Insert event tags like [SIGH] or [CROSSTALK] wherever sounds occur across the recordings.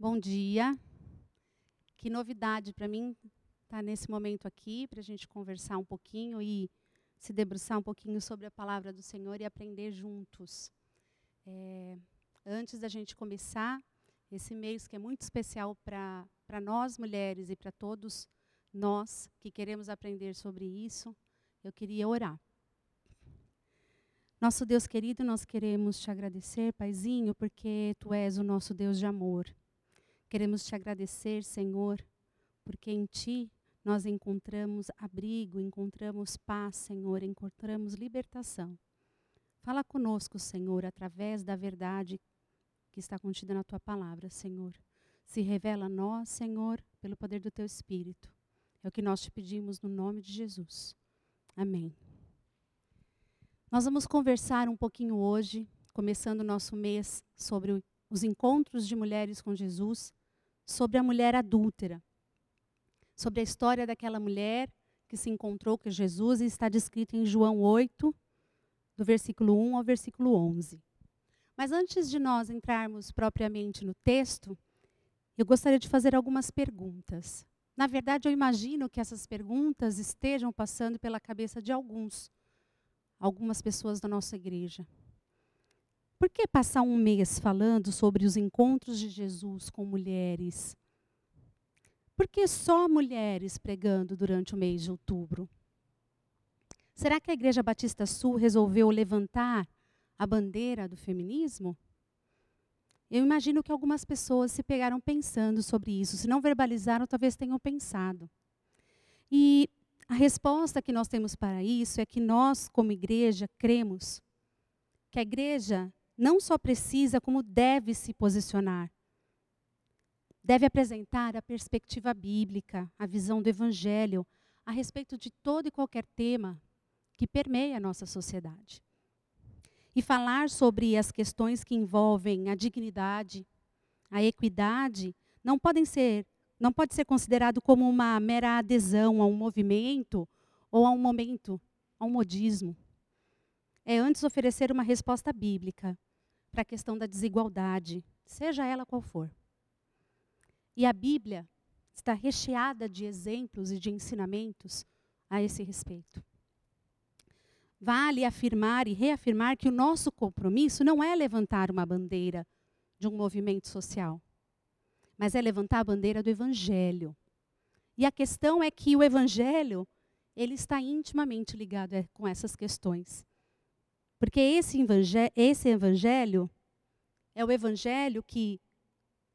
Bom dia. Que novidade para mim estar tá nesse momento aqui, para a gente conversar um pouquinho e se debruçar um pouquinho sobre a palavra do Senhor e aprender juntos. É, antes da gente começar esse mês que é muito especial para nós mulheres e para todos nós que queremos aprender sobre isso, eu queria orar. Nosso Deus querido, nós queremos te agradecer, Paizinho, porque tu és o nosso Deus de amor. Queremos te agradecer, Senhor, porque em ti nós encontramos abrigo, encontramos paz, Senhor, encontramos libertação. Fala conosco, Senhor, através da verdade que está contida na tua palavra, Senhor. Se revela a nós, Senhor, pelo poder do teu Espírito. É o que nós te pedimos no nome de Jesus. Amém. Nós vamos conversar um pouquinho hoje, começando o nosso mês, sobre os encontros de mulheres com Jesus, sobre a mulher adúltera, sobre a história daquela mulher que se encontrou com Jesus e está descrita em João 8, do versículo 1 ao versículo 11. Mas antes de nós entrarmos propriamente no texto, eu gostaria de fazer algumas perguntas. Na verdade, eu imagino que essas perguntas estejam passando pela cabeça de alguns algumas pessoas da nossa igreja. Por que passar um mês falando sobre os encontros de Jesus com mulheres? Por que só mulheres pregando durante o mês de outubro? Será que a Igreja Batista Sul resolveu levantar a bandeira do feminismo? Eu imagino que algumas pessoas se pegaram pensando sobre isso. Se não verbalizaram, talvez tenham pensado. E a resposta que nós temos para isso é que nós, como igreja, cremos que a igreja não só precisa, como deve se posicionar. Deve apresentar a perspectiva bíblica, a visão do evangelho a respeito de todo e qualquer tema que permeia a nossa sociedade. E falar sobre as questões que envolvem a dignidade, a equidade, não podem ser não pode ser considerado como uma mera adesão a um movimento ou a um momento, a um modismo. É antes oferecer uma resposta bíblica para a questão da desigualdade, seja ela qual for. E a Bíblia está recheada de exemplos e de ensinamentos a esse respeito. Vale afirmar e reafirmar que o nosso compromisso não é levantar uma bandeira de um movimento social mas é levantar a bandeira do evangelho. E a questão é que o evangelho, ele está intimamente ligado é, com essas questões. Porque esse evangelho, esse evangelho é o evangelho que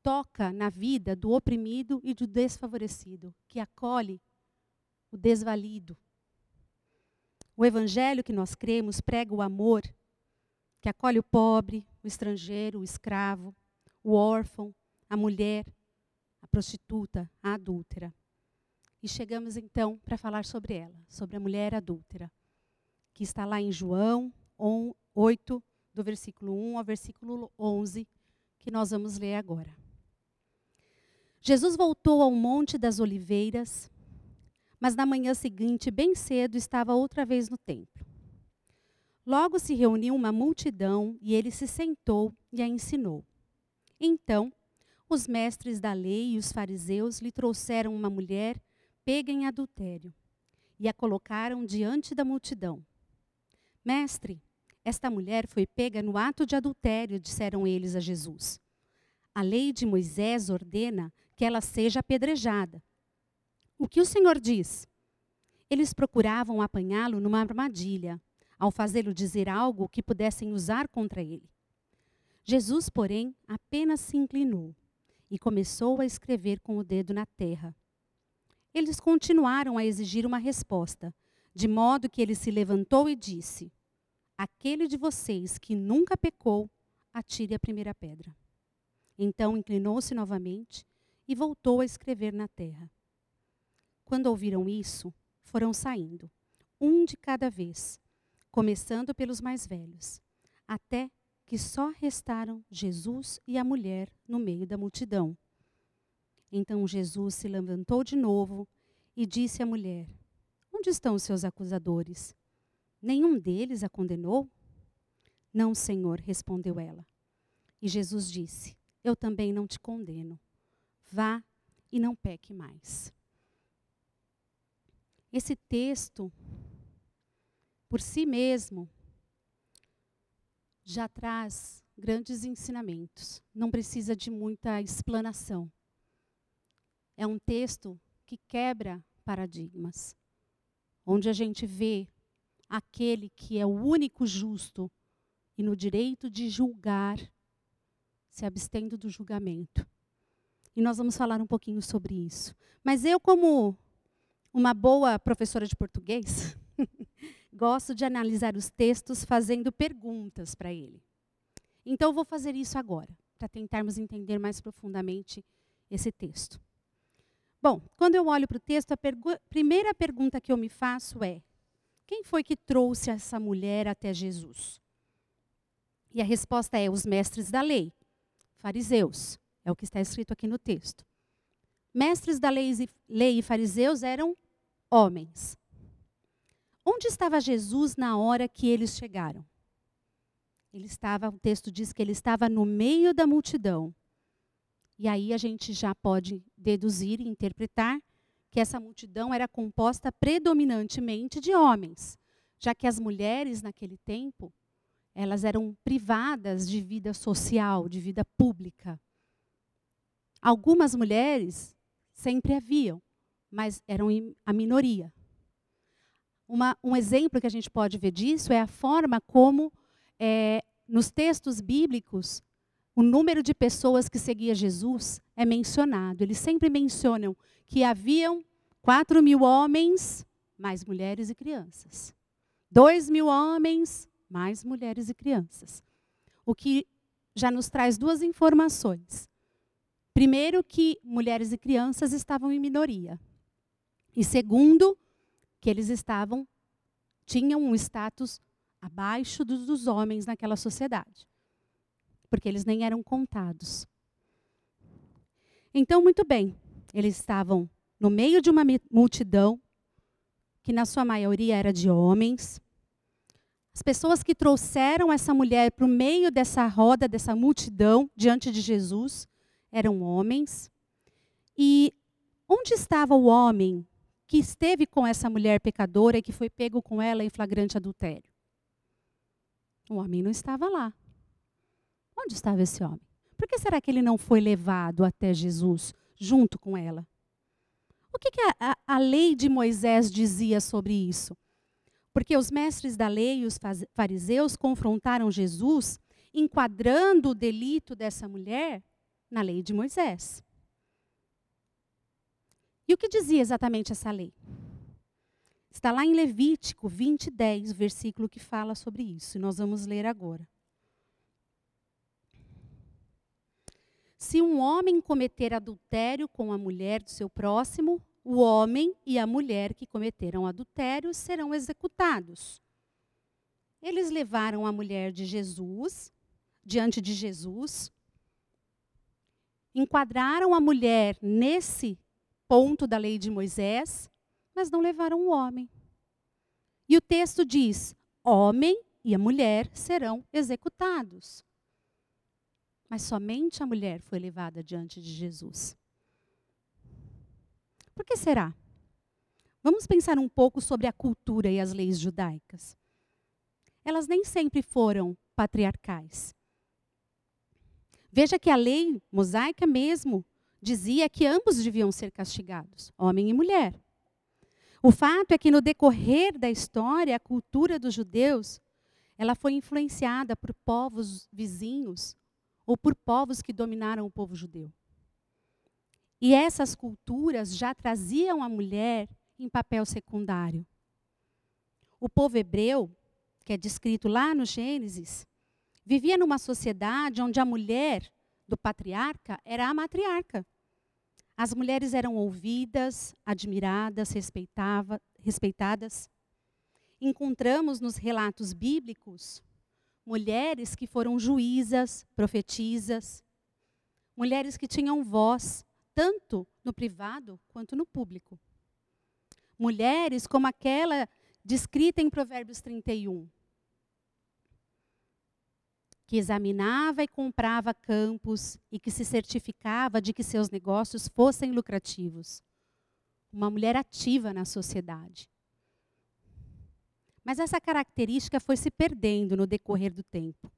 toca na vida do oprimido e do desfavorecido, que acolhe o desvalido. O evangelho que nós cremos prega o amor, que acolhe o pobre, o estrangeiro, o escravo, o órfão, a mulher, a prostituta, a adúltera. E chegamos então para falar sobre ela, sobre a mulher adúltera, que está lá em João 8, do versículo 1 ao versículo 11, que nós vamos ler agora. Jesus voltou ao Monte das Oliveiras, mas na manhã seguinte, bem cedo, estava outra vez no templo. Logo se reuniu uma multidão e ele se sentou e a ensinou. Então, os mestres da lei e os fariseus lhe trouxeram uma mulher pega em adultério e a colocaram diante da multidão. Mestre, esta mulher foi pega no ato de adultério, disseram eles a Jesus. A lei de Moisés ordena que ela seja apedrejada. O que o Senhor diz? Eles procuravam apanhá-lo numa armadilha, ao fazê-lo dizer algo que pudessem usar contra ele. Jesus, porém, apenas se inclinou e começou a escrever com o dedo na terra. Eles continuaram a exigir uma resposta, de modo que ele se levantou e disse: Aquele de vocês que nunca pecou, atire a primeira pedra. Então inclinou-se novamente e voltou a escrever na terra. Quando ouviram isso, foram saindo, um de cada vez, começando pelos mais velhos, até que só restaram Jesus e a mulher no meio da multidão. Então Jesus se levantou de novo e disse à mulher: Onde estão os seus acusadores? Nenhum deles a condenou? Não, Senhor, respondeu ela. E Jesus disse: Eu também não te condeno. Vá e não peque mais. Esse texto, por si mesmo, já traz grandes ensinamentos. Não precisa de muita explanação. É um texto que quebra paradigmas, onde a gente vê aquele que é o único justo e no direito de julgar, se abstendo do julgamento. E nós vamos falar um pouquinho sobre isso. Mas eu, como uma boa professora de português, [LAUGHS] gosto de analisar os textos fazendo perguntas para ele. Então, eu vou fazer isso agora, para tentarmos entender mais profundamente esse texto. Bom, quando eu olho para o texto, a pergu primeira pergunta que eu me faço é: quem foi que trouxe essa mulher até Jesus? E a resposta é: os mestres da lei, fariseus. É o que está escrito aqui no texto. Mestres da lei, lei e fariseus eram homens. Onde estava Jesus na hora que eles chegaram? Ele estava, o texto diz que ele estava no meio da multidão. E aí a gente já pode deduzir e interpretar que essa multidão era composta predominantemente de homens, já que as mulheres naquele tempo, elas eram privadas de vida social, de vida pública. Algumas mulheres sempre haviam, mas eram a minoria. Uma, um exemplo que a gente pode ver disso é a forma como, é, nos textos bíblicos, o número de pessoas que seguia Jesus é mencionado. Eles sempre mencionam que haviam 4 mil homens, mais mulheres e crianças. 2 mil homens, mais mulheres e crianças. O que já nos traz duas informações. Primeiro, que mulheres e crianças estavam em minoria. E segundo, que eles estavam, tinham um status abaixo dos, dos homens naquela sociedade. Porque eles nem eram contados. Então, muito bem, eles estavam no meio de uma multidão, que na sua maioria era de homens. As pessoas que trouxeram essa mulher para o meio dessa roda, dessa multidão, diante de Jesus, eram homens. E onde estava o homem que esteve com essa mulher pecadora e que foi pego com ela em flagrante adultério? O homem não estava lá. Onde estava esse homem? Por que será que ele não foi levado até Jesus junto com ela? O que, que a, a, a, lei de Moisés dizia sobre isso? Porque os mestres da lei e os fariseus confrontaram Jesus, enquadrando o delito dessa mulher na lei de Moisés. E o que dizia exatamente essa lei? Está lá em Levítico 20, 10, versículo que fala sobre isso. E nós vamos ler agora. Se um homem cometer adultério com a mulher do seu próximo, o homem e a mulher que cometeram adultério serão executados. Eles levaram a mulher de Jesus diante de Jesus, enquadraram a mulher nesse ponto da lei de Moisés, mas não levaram o homem. E o texto diz: homem e a mulher serão executados. Mas somente a mulher foi levada diante de Jesus. Por que será? Vamos pensar um pouco sobre a cultura e as leis judaicas. Elas nem sempre foram patriarcais. Veja que a lei mosaica mesmo dizia que ambos deviam ser castigados, homem e mulher. O fato é que no decorrer da história, a cultura dos judeus, ela foi influenciada por povos vizinhos ou por povos que dominaram o povo judeu. E essas culturas já traziam a mulher em papel secundário. O povo hebreu, que é descrito lá no Gênesis, vivia numa sociedade onde a mulher do patriarca era a matriarca. As mulheres eram ouvidas, admiradas, respeitadas. Encontramos nos relatos bíblicos mulheres que foram juízas, profetisas, mulheres que tinham voz, tanto no privado quanto no público. Mulheres como aquela descrita em Provérbios 31, que examinava e comprava campos e que se certificava de que seus negócios fossem lucrativos. Uma mulher ativa na sociedade. Mas essa característica foi se perdendo no decorrer do tempo.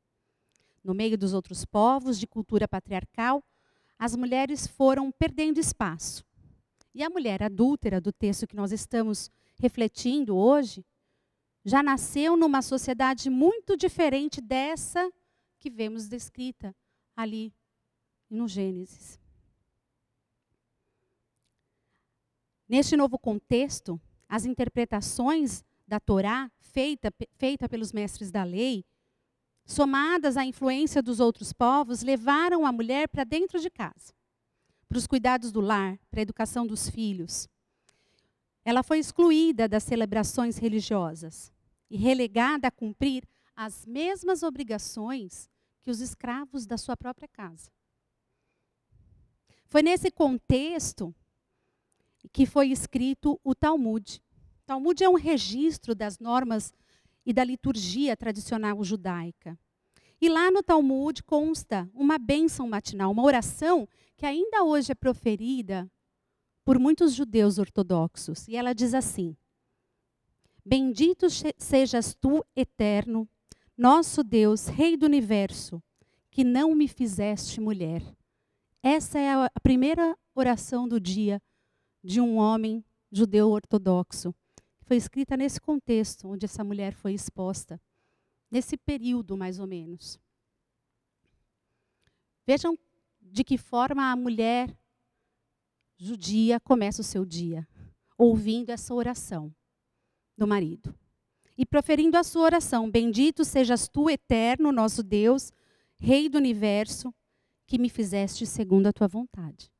No meio dos outros povos de cultura patriarcal, as mulheres foram perdendo espaço. E a mulher adúltera do texto que nós estamos refletindo hoje já nasceu numa sociedade muito diferente dessa que vemos descrita ali no Gênesis. Neste novo contexto, as interpretações da Torá, feita, feita pelos mestres da lei, somadas à influência dos outros povos, levaram a mulher para dentro de casa, para os cuidados do lar, para a educação dos filhos. Ela foi excluída das celebrações religiosas e relegada a cumprir as mesmas obrigações que os escravos da sua própria casa. Foi nesse contexto que foi escrito o Talmud. Talmud é um registro das normas e da liturgia tradicional judaica. E lá no Talmud consta uma bênção matinal, uma oração que ainda hoje é proferida por muitos judeus ortodoxos. E ela diz assim: Bendito sejas tu, eterno, nosso Deus, Rei do universo, que não me fizeste mulher. Essa é a primeira oração do dia de um homem judeu ortodoxo. Foi escrita nesse contexto onde essa mulher foi exposta, nesse período mais ou menos. Vejam de que forma a mulher judia começa o seu dia, ouvindo essa oração do marido. E proferindo a sua oração: Bendito sejas tu, eterno, nosso Deus, Rei do universo, que me fizeste segundo a tua vontade.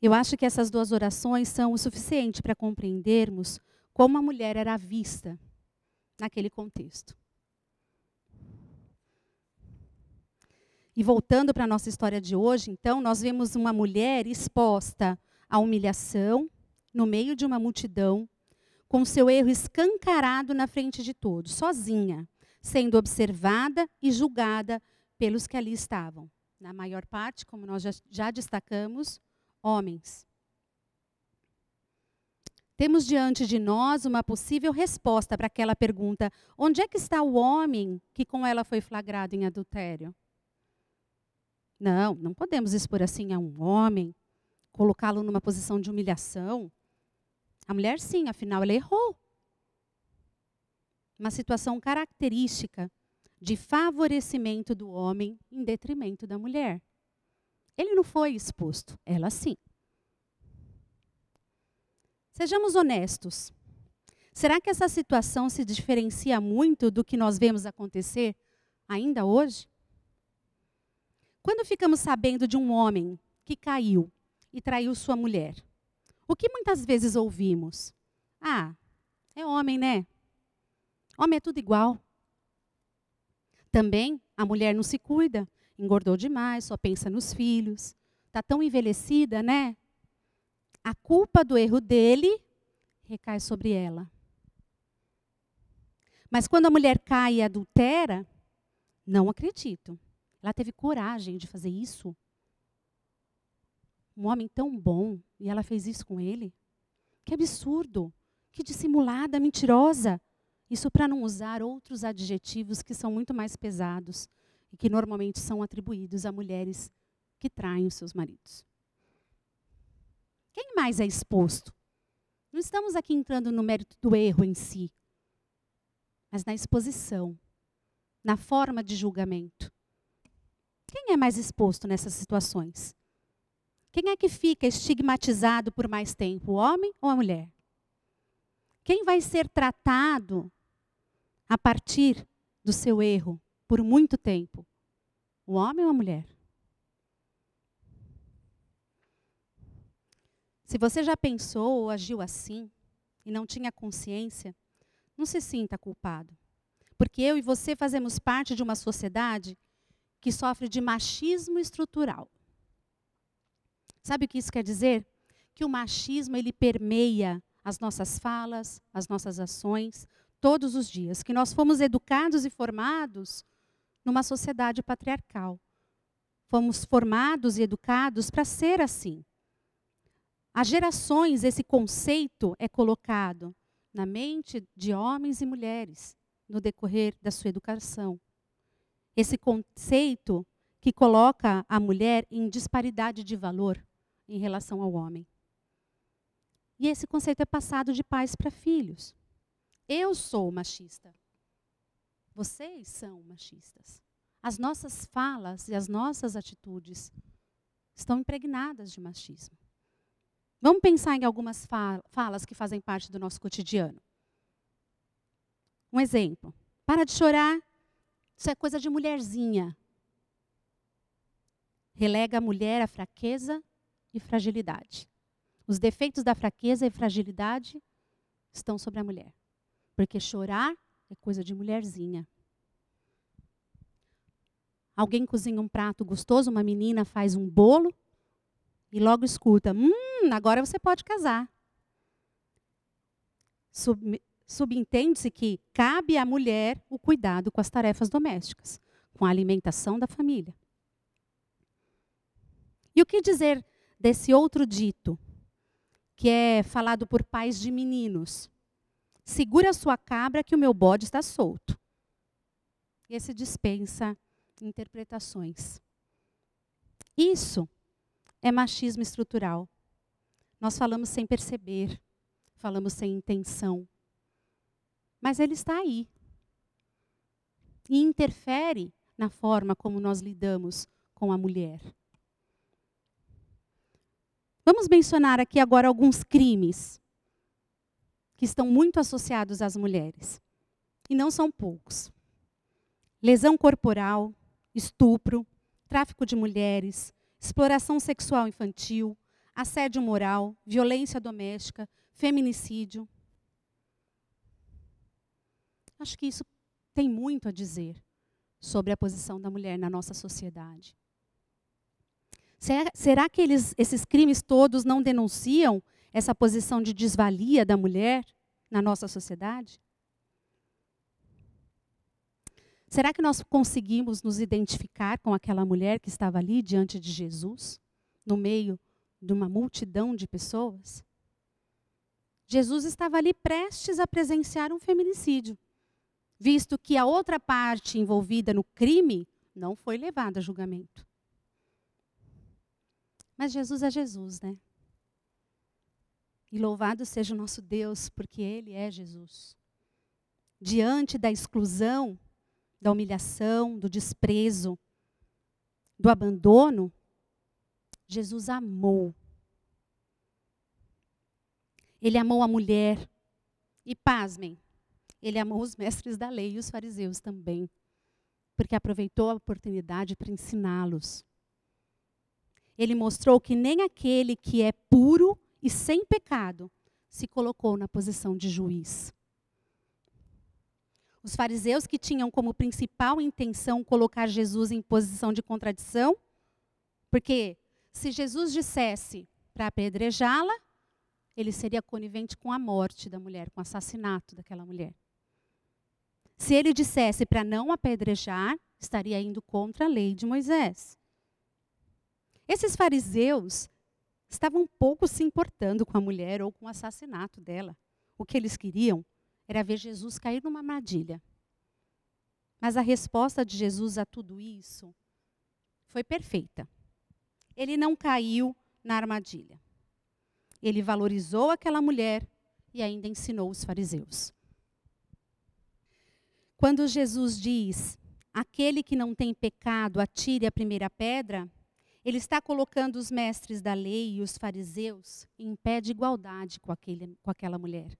Eu acho que essas duas orações são o suficiente para compreendermos como a mulher era vista naquele contexto. E voltando para a nossa história de hoje, então, nós vemos uma mulher exposta à humilhação no meio de uma multidão, com seu erro escancarado na frente de todos, sozinha, sendo observada e julgada pelos que ali estavam. Na maior parte, como nós já, já destacamos, homens. Temos diante de nós uma possível resposta para aquela pergunta: onde é que está o homem que com ela foi flagrado em adultério? Não, não podemos expor assim a um homem, colocá-lo numa posição de humilhação. A mulher, sim, afinal, ela errou. Uma situação característica de favorecimento do homem em detrimento da mulher. Ele não foi exposto, ela sim. Sejamos honestos. Será que essa situação se diferencia muito do que nós vemos acontecer ainda hoje? Quando ficamos sabendo de um homem que caiu e traiu sua mulher, o que muitas vezes ouvimos? Ah, é homem, né? Homem é tudo igual. Também a mulher não se cuida, engordou demais, só pensa nos filhos, está tão envelhecida, né? A culpa do erro dele recai sobre ela. Mas quando a mulher cai e adultera, não acredito. Ela teve coragem de fazer isso. Um homem tão bom e ela fez isso com ele? Que absurdo! Que dissimulada, mentirosa! Isso para não usar outros adjetivos que são muito mais pesados e que normalmente são atribuídos a mulheres que traem os seus maridos. Quem mais é exposto? Não estamos aqui entrando no mérito do erro em si, mas na exposição, na forma de julgamento. Quem é mais exposto nessas situações? Quem é que fica estigmatizado por mais tempo, o homem ou a mulher? Quem vai ser tratado a partir do seu erro por muito tempo? O homem ou a mulher? Se você já pensou ou agiu assim e não tinha consciência, não se sinta culpado. Porque eu e você fazemos parte de uma sociedade que sofre de machismo estrutural. Sabe o que isso quer dizer? Que o machismo ele permeia as nossas falas, as nossas ações, todos os dias, que nós fomos educados e formados numa sociedade patriarcal. Fomos formados e educados para ser assim. Há gerações esse conceito é colocado na mente de homens e mulheres no decorrer da sua educação. Esse conceito que coloca a mulher em disparidade de valor em relação ao homem. E esse conceito é passado de pais para filhos. Eu sou machista. Vocês são machistas. As nossas falas e as nossas atitudes estão impregnadas de machismo. Vamos pensar em algumas falas que fazem parte do nosso cotidiano. Um exemplo. Para de chorar. Isso é coisa de mulherzinha. Relega a mulher à fraqueza e fragilidade. Os defeitos da fraqueza e fragilidade estão sobre a mulher. Porque chorar é coisa de mulherzinha. Alguém cozinha um prato gostoso, uma menina faz um bolo e logo escuta: Hum, agora você pode casar. Sub, subentende-se que cabe à mulher o cuidado com as tarefas domésticas, com a alimentação da família. E o que dizer desse outro dito, que é falado por pais de meninos? Segura a sua cabra que o meu bode está solto. Esse dispensa interpretações. Isso é machismo estrutural. Nós falamos sem perceber, falamos sem intenção. Mas ele está aí. E interfere na forma como nós lidamos com a mulher. Vamos mencionar aqui agora alguns crimes que estão muito associados às mulheres. E não são poucos. Lesão corporal, estupro, tráfico de mulheres, exploração sexual infantil, assédio moral, violência doméstica, feminicídio. Acho que isso tem muito a dizer sobre a posição da mulher na nossa sociedade. Será que eles, esses crimes todos não denunciam essa posição de desvalia da mulher na nossa sociedade? Será que nós conseguimos nos identificar com aquela mulher que estava ali diante de Jesus, no meio de uma multidão de pessoas? Jesus estava ali prestes a presenciar um feminicídio visto que a outra parte envolvida no crime não foi levada a julgamento. Mas Jesus é Jesus, né? E louvado seja o nosso Deus, porque Ele é Jesus. Diante da exclusão, da humilhação, do desprezo, do abandono, Jesus amou. Ele amou a mulher. E pasmem, ele amou os mestres da lei e os fariseus também, porque aproveitou a oportunidade para ensiná-los. Ele mostrou que nem aquele que é puro e sem pecado se colocou na posição de juiz. Os fariseus que tinham como principal intenção colocar Jesus em posição de contradição, porque se Jesus dissesse para apedrejá-la, ele seria conivente com a morte da mulher, com o assassinato daquela mulher. Se ele dissesse para não apedrejar, estaria indo contra a lei de Moisés. Esses fariseus estavam pouco se importando com a mulher ou com o assassinato dela. O que eles queriam era ver Jesus cair numa armadilha. Mas a resposta de Jesus a tudo isso foi perfeita. Ele não caiu na armadilha. Ele valorizou aquela mulher e ainda ensinou os fariseus. Quando Jesus diz: aquele que não tem pecado, atire a primeira pedra, ele está colocando os mestres da lei e os fariseus em pé de igualdade com, aquele, com aquela mulher.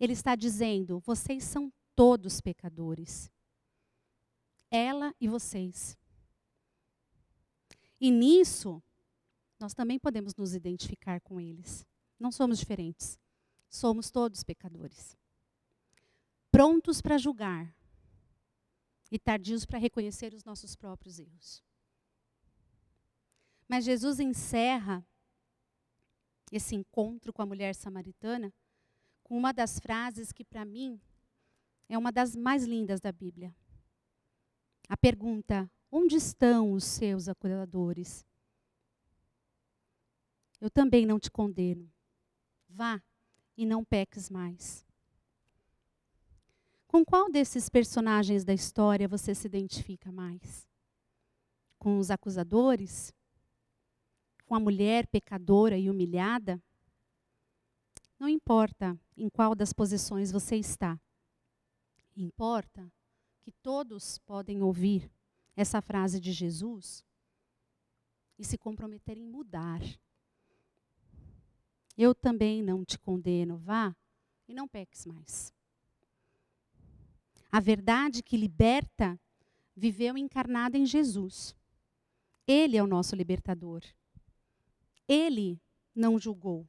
Ele está dizendo: vocês são todos pecadores. Ela e vocês. E nisso, nós também podemos nos identificar com eles. Não somos diferentes. Somos todos pecadores prontos para julgar e tardios para reconhecer os nossos próprios erros. Mas Jesus encerra esse encontro com a mulher samaritana com uma das frases que, para mim, é uma das mais lindas da Bíblia. A pergunta: onde estão os seus acusadores? Eu também não te condeno. Vá e não peques mais. Com qual desses personagens da história você se identifica mais? Com os acusadores? Com a mulher pecadora e humilhada? Não importa em qual das posições você está. Importa que todos podem ouvir essa frase de Jesus e se comprometerem em mudar. Eu também não te condeno, vá e não peques mais. A verdade que liberta viveu encarnada em Jesus. Ele é o nosso libertador. Ele não julgou.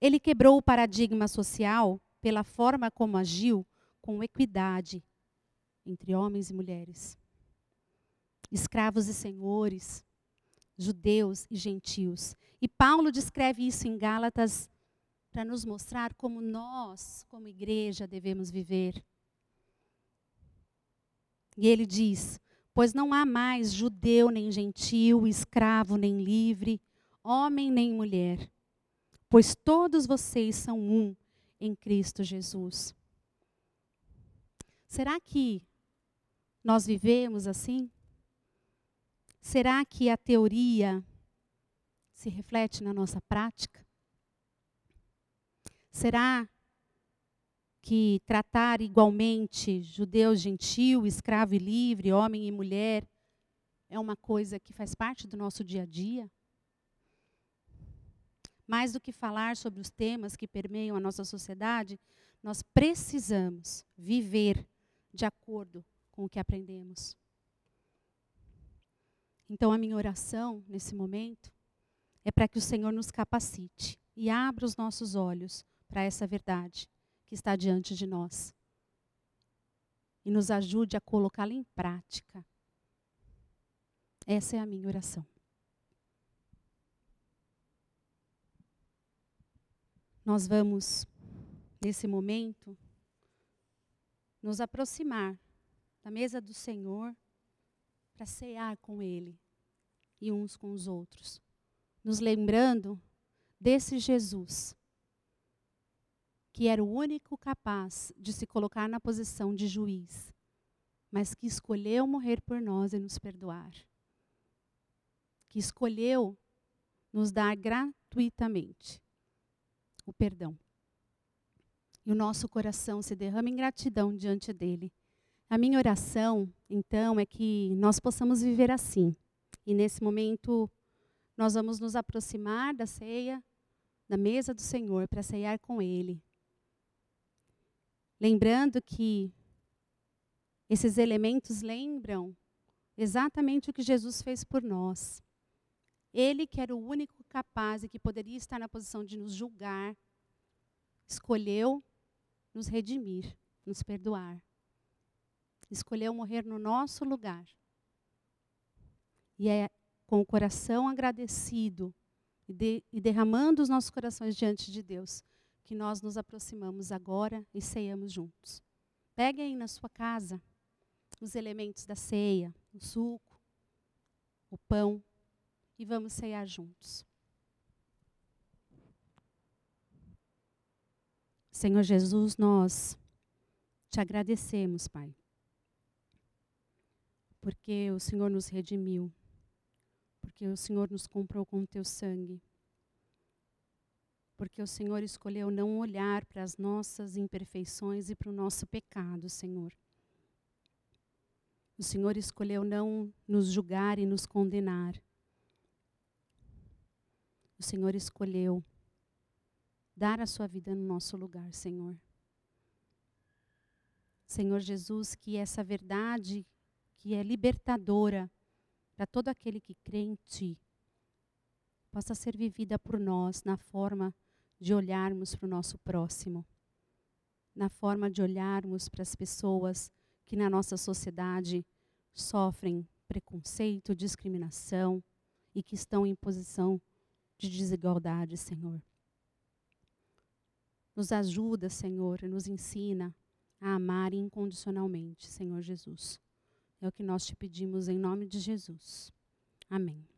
Ele quebrou o paradigma social pela forma como agiu com equidade entre homens e mulheres, escravos e senhores, judeus e gentios. E Paulo descreve isso em Gálatas para nos mostrar como nós, como igreja, devemos viver. E ele diz: Pois não há mais judeu nem gentil, escravo nem livre, homem nem mulher, pois todos vocês são um em Cristo Jesus. Será que nós vivemos assim? Será que a teoria se reflete na nossa prática? Será que tratar igualmente judeu, gentil, escravo e livre, homem e mulher, é uma coisa que faz parte do nosso dia a dia? Mais do que falar sobre os temas que permeiam a nossa sociedade, nós precisamos viver de acordo com o que aprendemos. Então, a minha oração nesse momento é para que o Senhor nos capacite e abra os nossos olhos para essa verdade que está diante de nós. E nos ajude a colocá-la em prática. Essa é a minha oração. Nós vamos, nesse momento, nos aproximar da mesa do Senhor para cear com Ele e uns com os outros, nos lembrando desse Jesus que era o único capaz de se colocar na posição de juiz, mas que escolheu morrer por nós e nos perdoar. Que escolheu nos dar gratuitamente o perdão. E o nosso coração se derrama em gratidão diante dele. A minha oração, então, é que nós possamos viver assim. E nesse momento, nós vamos nos aproximar da ceia, da mesa do Senhor, para ceiar com Ele. Lembrando que esses elementos lembram exatamente o que Jesus fez por nós. Ele, que era o único capaz e que poderia estar na posição de nos julgar, escolheu nos redimir, nos perdoar. Escolheu morrer no nosso lugar. E é com o coração agradecido e, de, e derramando os nossos corações diante de Deus que nós nos aproximamos agora e ceiamos juntos. Pegue aí na sua casa os elementos da ceia, o suco, o pão, e vamos ceiar juntos. Senhor Jesus, nós te agradecemos, Pai, porque o Senhor nos redimiu, porque o Senhor nos comprou com o teu sangue porque o Senhor escolheu não olhar para as nossas imperfeições e para o nosso pecado, Senhor. O Senhor escolheu não nos julgar e nos condenar. O Senhor escolheu dar a sua vida no nosso lugar, Senhor. Senhor Jesus, que essa verdade que é libertadora para todo aquele que crê em Ti possa ser vivida por nós na forma de olharmos para o nosso próximo, na forma de olharmos para as pessoas que na nossa sociedade sofrem preconceito, discriminação e que estão em posição de desigualdade, Senhor. Nos ajuda, Senhor, e nos ensina a amar incondicionalmente, Senhor Jesus. É o que nós te pedimos em nome de Jesus. Amém.